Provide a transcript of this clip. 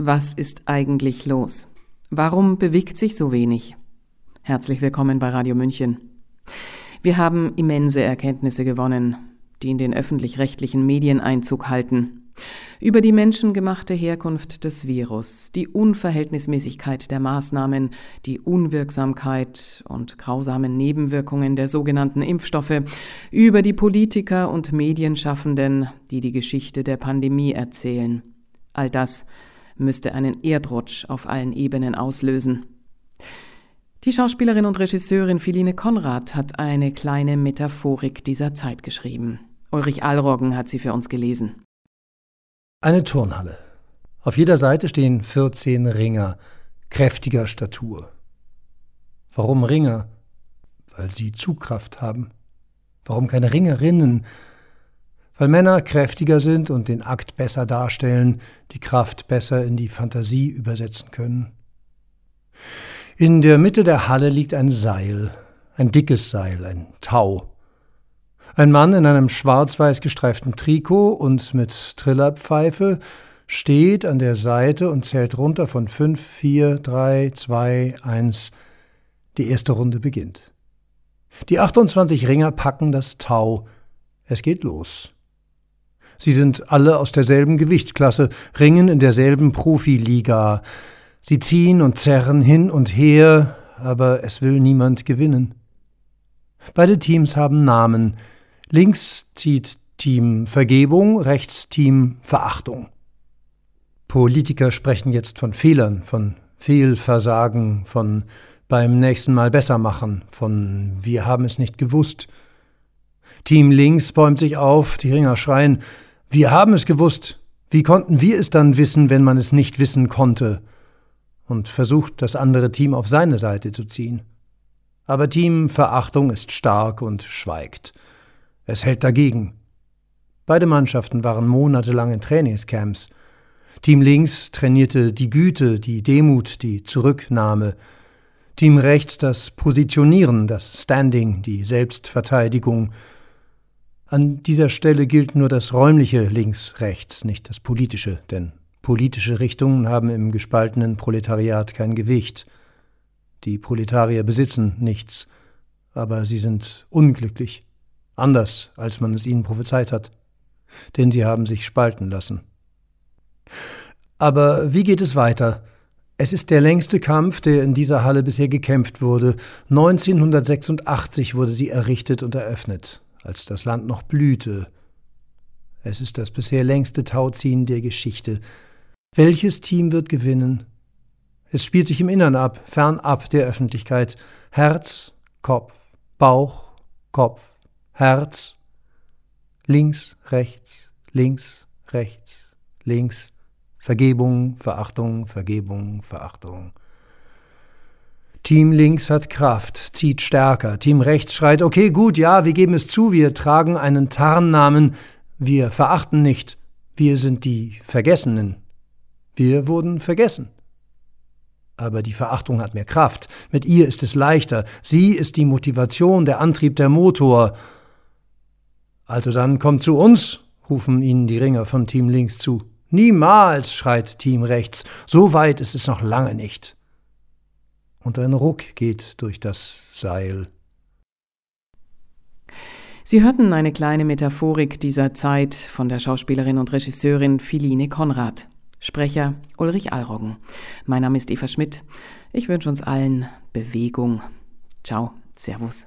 Was ist eigentlich los? Warum bewegt sich so wenig? Herzlich willkommen bei Radio München. Wir haben immense Erkenntnisse gewonnen, die in den öffentlich-rechtlichen Medien Einzug halten. Über die menschengemachte Herkunft des Virus, die Unverhältnismäßigkeit der Maßnahmen, die Unwirksamkeit und grausamen Nebenwirkungen der sogenannten Impfstoffe, über die Politiker und Medienschaffenden, die die Geschichte der Pandemie erzählen. All das müsste einen Erdrutsch auf allen Ebenen auslösen. Die Schauspielerin und Regisseurin Philine Konrad hat eine kleine Metaphorik dieser Zeit geschrieben. Ulrich Allroggen hat sie für uns gelesen. Eine Turnhalle. Auf jeder Seite stehen 14 Ringer kräftiger Statur. Warum Ringer? Weil sie Zugkraft haben. Warum keine Ringerinnen? Weil Männer kräftiger sind und den Akt besser darstellen, die Kraft besser in die Fantasie übersetzen können. In der Mitte der Halle liegt ein Seil, ein dickes Seil, ein Tau. Ein Mann in einem schwarz-weiß gestreiften Trikot und mit Trillerpfeife steht an der Seite und zählt runter von fünf, vier, drei, zwei, eins. Die erste Runde beginnt. Die 28 Ringer packen das Tau. Es geht los. Sie sind alle aus derselben Gewichtsklasse, ringen in derselben Profiliga. Sie ziehen und zerren hin und her, aber es will niemand gewinnen. Beide Teams haben Namen. Links zieht Team Vergebung, rechts Team Verachtung. Politiker sprechen jetzt von Fehlern, von Fehlversagen, von beim nächsten Mal besser machen, von wir haben es nicht gewusst. Team links bäumt sich auf, die Ringer schreien, wir haben es gewusst. Wie konnten wir es dann wissen, wenn man es nicht wissen konnte? Und versucht, das andere Team auf seine Seite zu ziehen. Aber Team Verachtung ist stark und schweigt. Es hält dagegen. Beide Mannschaften waren monatelang in Trainingscamps. Team links trainierte die Güte, die Demut, die Zurücknahme. Team rechts das Positionieren, das Standing, die Selbstverteidigung, an dieser Stelle gilt nur das räumliche links-rechts, nicht das politische, denn politische Richtungen haben im gespaltenen Proletariat kein Gewicht. Die Proletarier besitzen nichts, aber sie sind unglücklich, anders als man es ihnen prophezeit hat, denn sie haben sich spalten lassen. Aber wie geht es weiter? Es ist der längste Kampf, der in dieser Halle bisher gekämpft wurde. 1986 wurde sie errichtet und eröffnet als das Land noch blühte. Es ist das bisher längste Tauziehen der Geschichte. Welches Team wird gewinnen? Es spielt sich im Innern ab, fernab der Öffentlichkeit. Herz, Kopf, Bauch, Kopf, Herz. Links, rechts, links, rechts, links. Vergebung, Verachtung, Vergebung, Verachtung. Team links hat Kraft, zieht stärker. Team rechts schreit, okay, gut, ja, wir geben es zu, wir tragen einen Tarnnamen, wir verachten nicht, wir sind die Vergessenen. Wir wurden vergessen. Aber die Verachtung hat mehr Kraft, mit ihr ist es leichter, sie ist die Motivation, der Antrieb, der Motor. Also dann kommt zu uns, rufen ihnen die Ringer von Team links zu. Niemals, schreit Team rechts, so weit ist es noch lange nicht und ein Ruck geht durch das Seil. Sie hörten eine kleine Metaphorik dieser Zeit von der Schauspielerin und Regisseurin Philine Konrad. Sprecher Ulrich Allroggen. Mein Name ist Eva Schmidt. Ich wünsche uns allen Bewegung. Ciao, Servus.